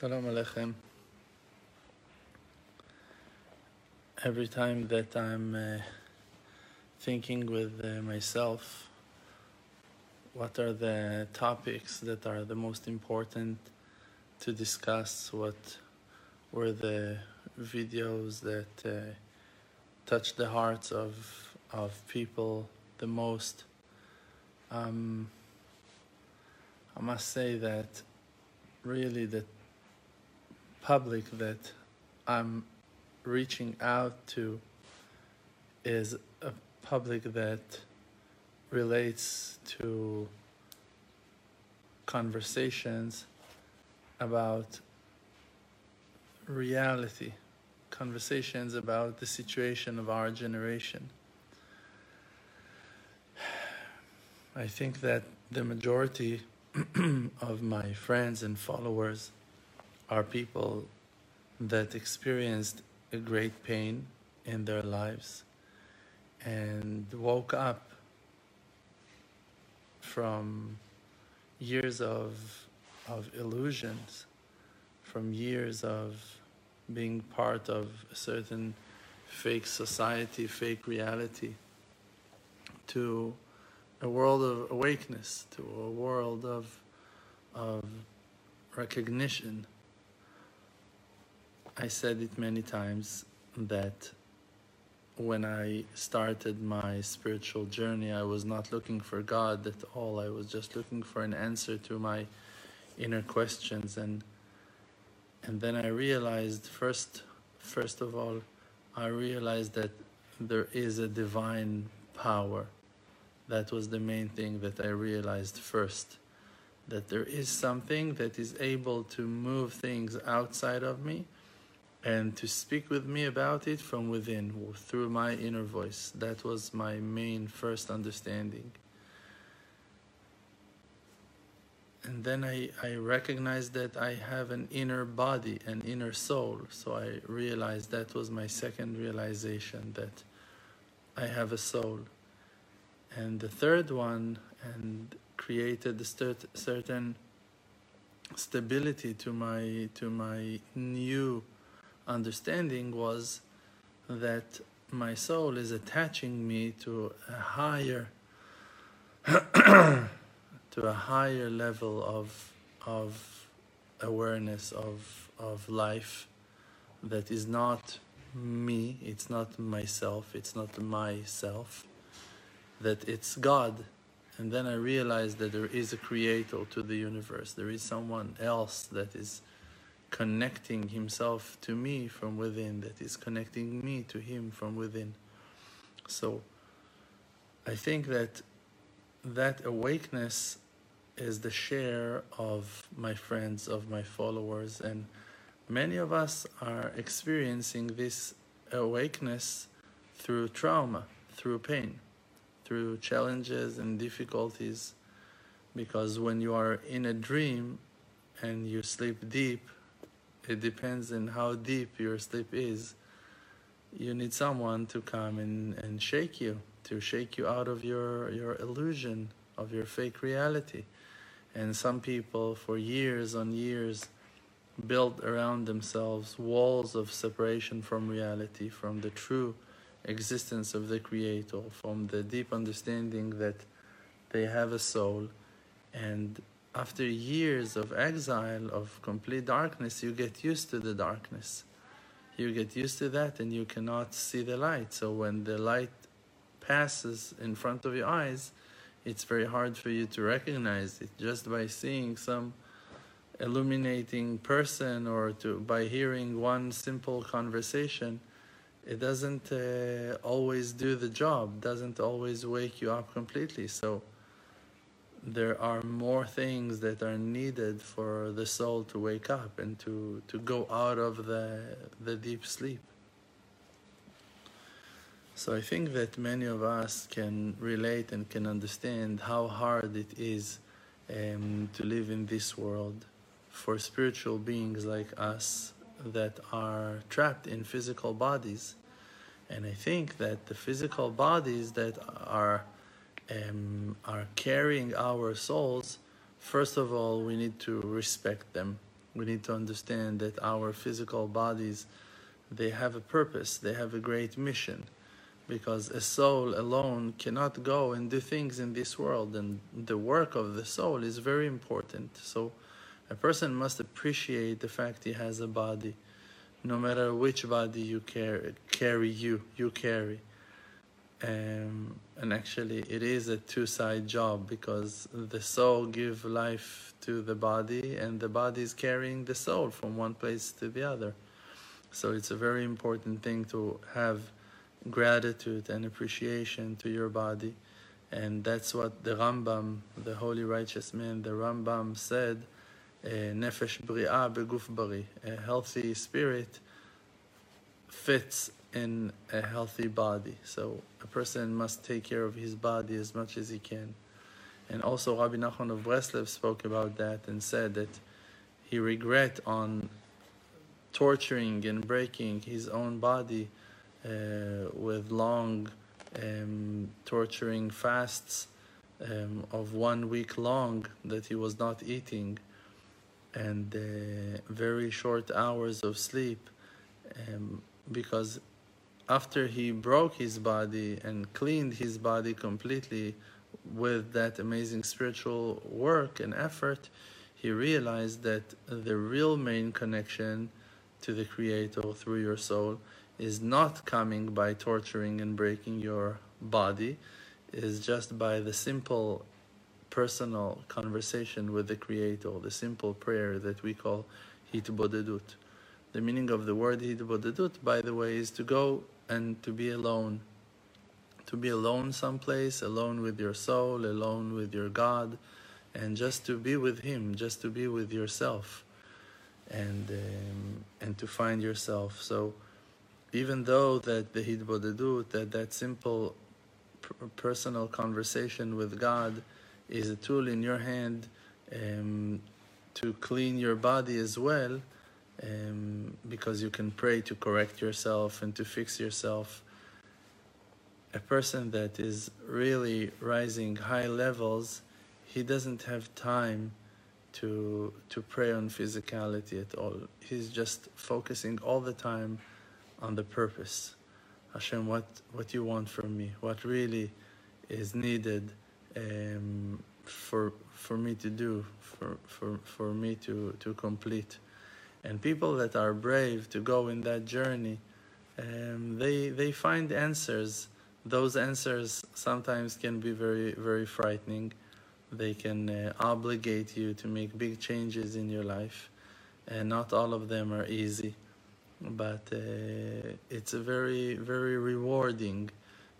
Shalom Aleichem. Every time that I'm uh, thinking with uh, myself, what are the topics that are the most important to discuss? What were the videos that uh, touched the hearts of of people the most? Um, I must say that really the public that I'm reaching out to is a public that relates to conversations about reality, conversations about the situation of our generation. I think that the majority of my friends and followers are people that experienced a great pain in their lives and woke up from years of, of illusions, from years of being part of a certain fake society, fake reality, to a world of awakeness, to a world of, of recognition I said it many times that when I started my spiritual journey, I was not looking for God at all. I was just looking for an answer to my inner questions and and then I realized first first of all I realized that there is a divine power. That was the main thing that I realized first. That there is something that is able to move things outside of me and to speak with me about it from within through my inner voice. That was my main first understanding. And then I, I recognized that I have an inner body, an inner soul. So I realized that was my second realization that I have a soul. And the third one, and created a certain stability to my to my new understanding was that my soul is attaching me to a higher to a higher level of of awareness of of life that is not me it's not myself it's not myself that it's god. And then i realized that there is a creator to the universe. There is someone else that is connecting himself to me from within, that is connecting me to him from within. So I think that that awakeness is the share of my friends, of my followers, and many of us are experiencing this awakeness through trauma, through pain, through challenges and difficulties. Because when you are in a dream and you sleep deep, it depends on how deep your sleep is. You need someone to come and, and shake you, to shake you out of your, your illusion of your fake reality. And some people, for years on years, built around themselves walls of separation from reality, from the true existence of the Creator, from the deep understanding that they have a soul and after years of exile, of complete darkness, you get used to the darkness. You get used to that and you cannot see the light. So when the light passes in front of your eyes, it's very hard for you to recognize it just by seeing some illuminating person or to by hearing one simple conversation it doesn't uh, always do the job doesn't always wake you up completely so there are more things that are needed for the soul to wake up and to, to go out of the, the deep sleep. So I think that many of us can relate and can understand how hard it is um, to live in this world for spiritual beings like us that are trapped in physical bodies. And I think that the physical bodies that are um, are carrying our souls, first of all, we need to respect them. We need to understand that our physical bodies, they have a purpose, they have a great mission. Because a soul alone cannot go and do things in this world, and the work of the soul is very important. So, a person must appreciate the fact he has a body, no matter which body you carry, carry you, you carry. Um, and actually, it is a two-side job because the soul gives life to the body, and the body is carrying the soul from one place to the other. So it's a very important thing to have gratitude and appreciation to your body. And that's what the Rambam, the holy righteous man, the Rambam said, Nefesh Bri'ah Beguf Bari, a healthy spirit fits in a healthy body. So a person must take care of his body as much as he can. And also Rabbi Nachman of Breslev spoke about that and said that he regret on torturing and breaking his own body uh, with long um, torturing fasts um, of one week long that he was not eating and uh, very short hours of sleep um, because after he broke his body and cleaned his body completely with that amazing spiritual work and effort, he realized that the real main connection to the Creator through your soul is not coming by torturing and breaking your body, is just by the simple personal conversation with the Creator, the simple prayer that we call hitbodedut. The meaning of the word hitbodedut, by the way, is to go and to be alone to be alone someplace, alone with your soul, alone with your God, and just to be with Him, just to be with yourself, and um, and to find yourself. So, even though that the hitbodedut, that that simple personal conversation with God, is a tool in your hand um, to clean your body as well, um, because you can pray to correct yourself and to fix yourself a person that is really rising high levels, he doesn't have time to to pray on physicality at all. He's just focusing all the time on the purpose. Hashem, what what you want from me? What really is needed um, for for me to do, for for for me to to complete. And people that are brave to go in that journey, um, they they find answers those answers sometimes can be very, very frightening. They can uh, obligate you to make big changes in your life, and not all of them are easy. But uh, it's a very, very rewarding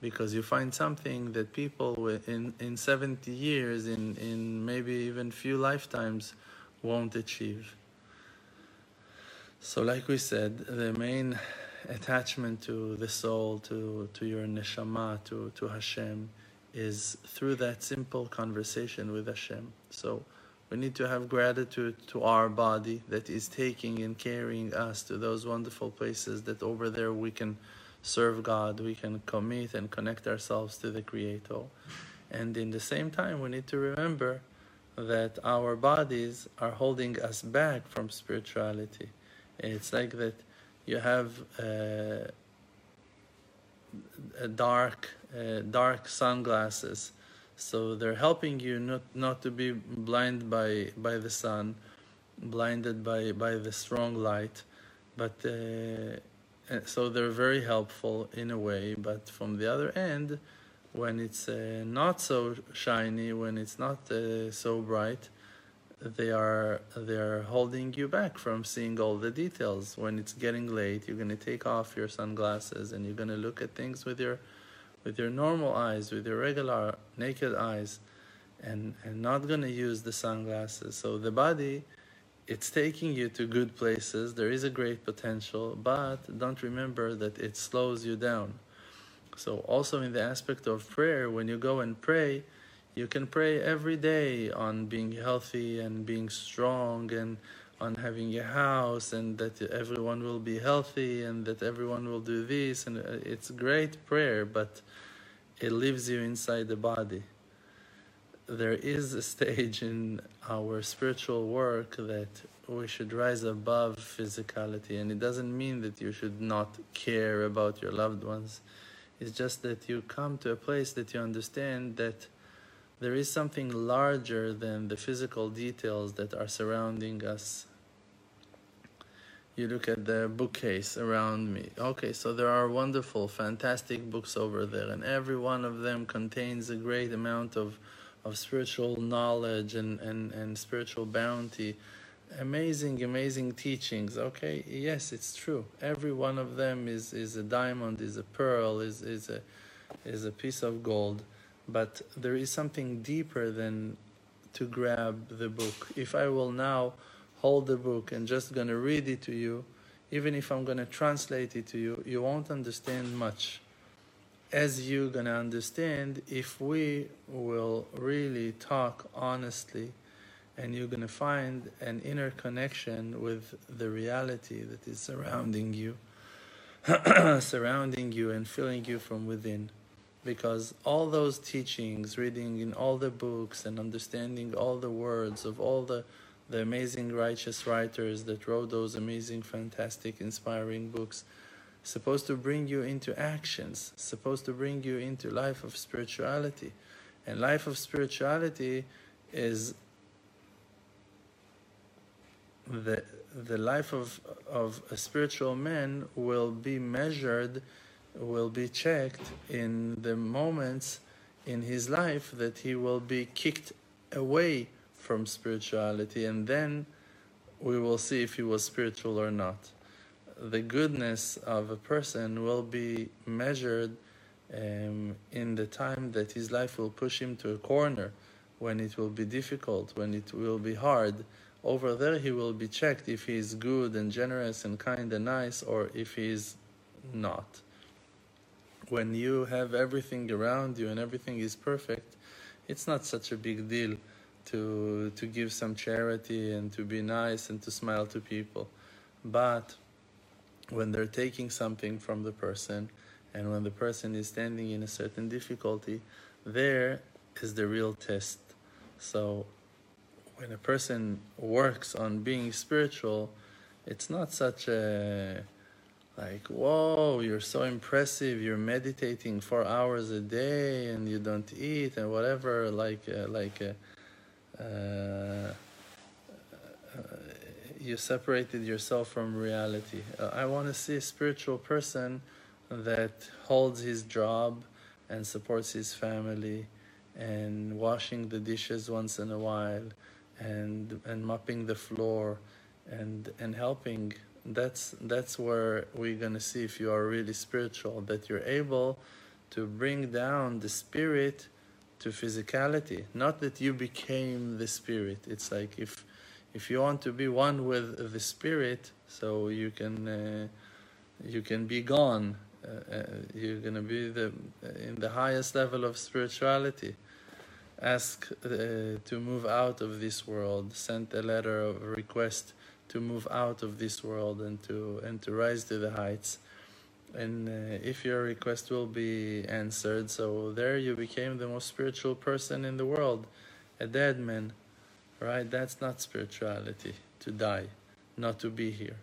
because you find something that people in, in 70 years, in, in maybe even few lifetimes, won't achieve. So, like we said, the main attachment to the soul, to, to your neshama, to, to Hashem, is through that simple conversation with Hashem. So we need to have gratitude to our body that is taking and carrying us to those wonderful places that over there we can serve God, we can commit and connect ourselves to the Creator. And in the same time, we need to remember that our bodies are holding us back from spirituality. It's like that you have uh, dark uh, dark sunglasses. So they're helping you not not to be blind by by the sun blinded by by the strong light. But uh, so they're very helpful in a way. But from the other end when it's uh, not so shiny when it's not uh, so bright they are they are holding you back from seeing all the details. When it's getting late, you're to take off your sunglasses and you're to look at things with your with your normal eyes, with your regular naked eyes, and and not to use the sunglasses. So the body, it's taking you to good places. There is a great potential, but don't remember that it slows you down. So also in the aspect of prayer, when you go and pray you can pray every day on being healthy and being strong and on having a house and that everyone will be healthy and that everyone will do this and uh, it's great prayer but it leaves you inside the body there is a stage in our spiritual work that we should rise above physicality, and it doesn't mean that you should not care about your loved ones. It's just that you come to a place that you understand that there is something larger than the physical details that are surrounding us. You look at the bookcase around me. Okay, so there are wonderful, fantastic books over there, and every one of them contains a great amount of, of spiritual knowledge and, and, and spiritual bounty amazing, amazing teachings. Okay, yes, it's true. Every one of them is, is a diamond, is a pearl, is, is, a, is a piece of gold. But there is something deeper than to grab the book. If I will now hold the book and just gonna read it to you, even if I'm gonna translate it to you, you won't understand much. As you're gonna understand if we will really talk honestly and you're going to find an inner connection with the reality that is surrounding you, surrounding you and filling you from within. Because all those teachings, reading in all the books and understanding all the words of all the, the amazing righteous writers that wrote those amazing, fantastic, inspiring books, supposed to bring you into actions, supposed to bring you into life of spirituality. And life of spirituality is the the life of of a spiritual man will be measured, will be checked in the moments in his life that he will be kicked away from spirituality, and then we will see if he was spiritual or not. The goodness of a person will be measured um, in the time that his life will push him to a corner, when it will be difficult, when it will be hard over there, he will be checked if he is good and generous and kind and nice, or if he is not. When you have everything around you and everything is perfect, it's not such a big deal to to give some charity and to be nice and to smile to people. But when they're taking something from the person and when the person is standing in a certain difficulty, there is the real test. So when a person works on being spiritual, it's not such a like, whoa, you're so impressive. You're meditating four hours a day and you don't eat and whatever. Like, uh, like, uh, uh, you separated yourself from reality. Uh, I want to see a spiritual person that holds his job and supports his family and washing the dishes once in a while and and mopping the floor and and helping that's that's where we're to see if you are really spiritual that you're able to bring down the spirit to physicality. Not that you became the spirit. It's like if if you want to be one with the spirit so you can uh, you can be gone. Uh, uh, you're to be the in the highest level of spirituality. Ask uh, to move out of this world, sent a letter of request to move out of this world and to and to rise to the heights. And uh, if your request will be answered, so there you became the most spiritual person in the world, a dead man, right? That's not spirituality, to die, not to be here.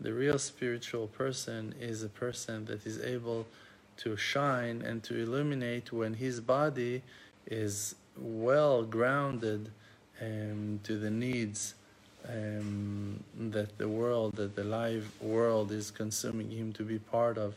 The real spiritual person is a person that is able to shine and to illuminate when his body is well grounded um, to the needs um, that the world, that the live world is consuming him to be part of.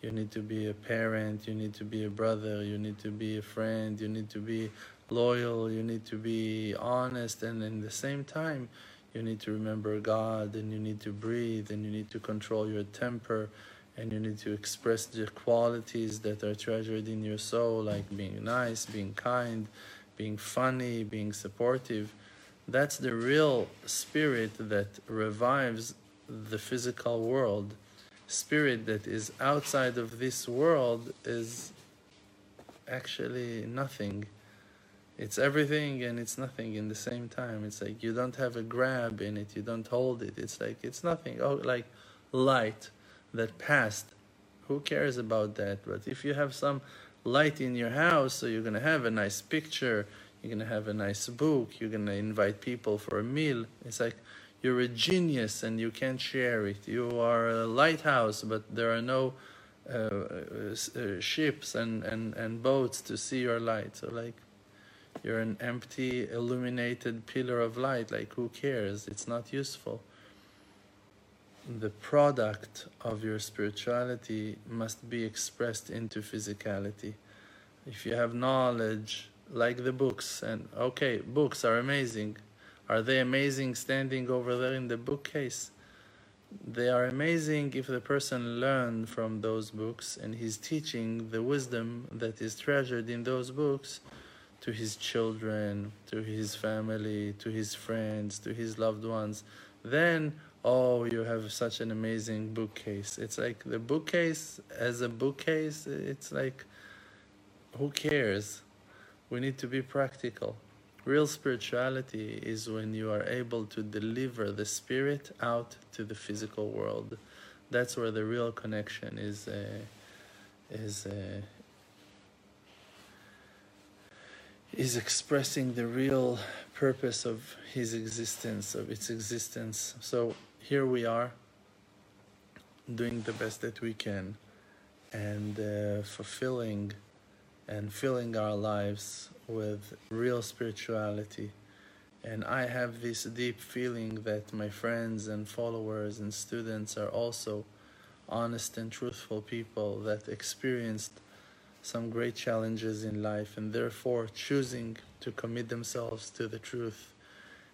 You need to be a parent, you need to be a brother, you need to be a friend, you need to be loyal, you need to be honest, and in the same time, you need to remember God, and you need to breathe, and you need to control your temper, and you need to express the qualities that are treasured in your soul, like being nice, being kind, being funny, being supportive. That's the real spirit that revives the physical world. Spirit that is outside of this world is actually nothing. It's everything and it's nothing in the same time. It's like you don't have a grab in it, you don't hold it. It's like it's nothing. Oh, like light that passed. Who cares about that? But if you have some light in your house, so you're going to have a nice picture, you're going to have a nice book, you're going to invite people for a meal. It's like you're a genius and you can't share it. You are a lighthouse, but there are no uh, uh, ships and, and, and boats to see your light. So, like, you're an empty, illuminated pillar of light. Like, who cares? It's not useful. The product of your spirituality must be expressed into physicality. If you have knowledge, like the books, and okay, books are amazing are they amazing standing over there in the bookcase? They are amazing if the person learned from those books and he's teaching the wisdom that is treasured in those books to his children, to his family, to his friends, to his loved ones. Then, oh, you have such an amazing bookcase. It's like the bookcase as a bookcase, it's like, who cares? We need to be practical. Real spirituality is when you are able to deliver the spirit out to the physical world. That's where the real connection is. Uh, is uh, is expressing the real purpose of his existence, of its existence. So here we are, doing the best that we can, and uh, fulfilling and filling our lives with real spirituality. And I have this deep feeling that my friends and followers and students are also honest and truthful people that experienced some great challenges in life and therefore choosing to commit themselves to the truth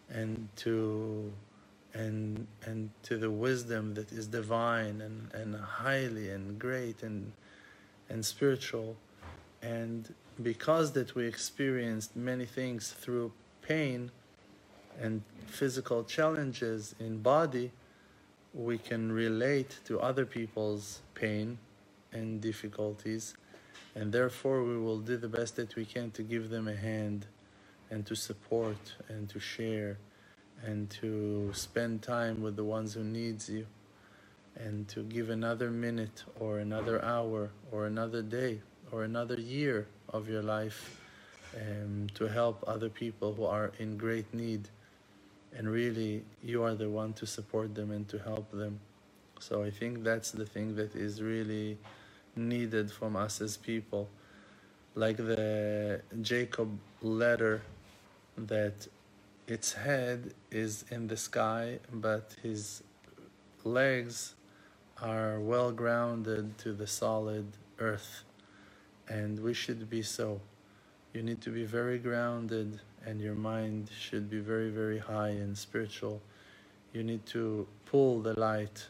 and to and and to the wisdom that is divine and, and highly and great and and spiritual and because that we experienced many things through pain and physical challenges in body, we can relate to other people's pain and difficulties, and therefore we will do the best that we can to give them a hand and to support and to share and to spend time with the ones who needs you and to give another minute or another hour or another day or another year of your life um, to help other people who are in great need. And really, you are the one to support them and to help them. So I think that's the thing that is really needed from us as people. Like the Jacob ladder, that its head is in the sky, but his legs are well grounded to the solid earth and we should be so. You need to be very grounded, and your mind should be very, very high and spiritual. You need to pull the light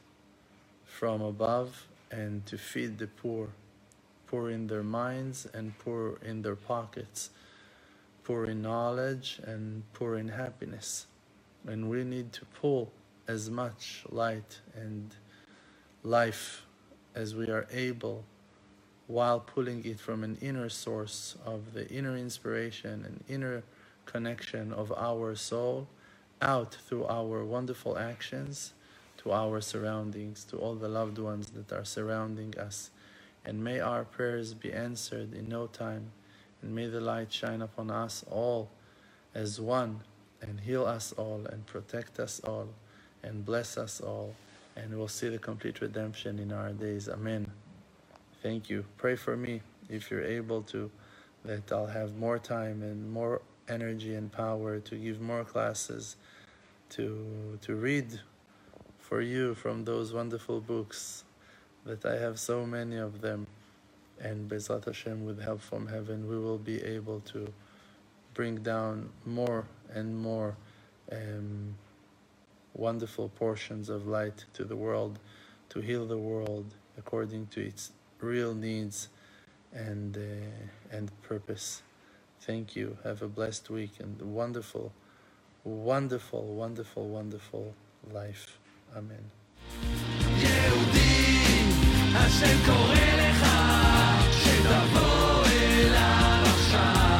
from above and to feed the poor, poor in their minds and poor in their pockets, poor in knowledge and poor in happiness. And we need to pull as much light and life as we are able while pulling it from an inner source of the inner inspiration and inner connection of our soul out through our wonderful actions to our surroundings, to all the loved ones that are surrounding us. And may our prayers be answered in no time, and may the light shine upon us all as one, and heal us all, and protect us all, and bless us all, and we'll see the complete redemption in our days. Amen. Thank you. Pray for me if you're able to, that I'll have more time and more energy and power to give more classes, to, to read for you from those wonderful books that I have so many of them. And B'ezrat Hashem, with help from heaven, we will be able to bring down more and more um, wonderful portions of light to the world, to heal the world according to its real needs and uh, and purpose. Thank you. Have a blessed week and wonderful, wonderful, wonderful, wonderful life. Amen. השם קורא לך שתבוא אליו עכשיו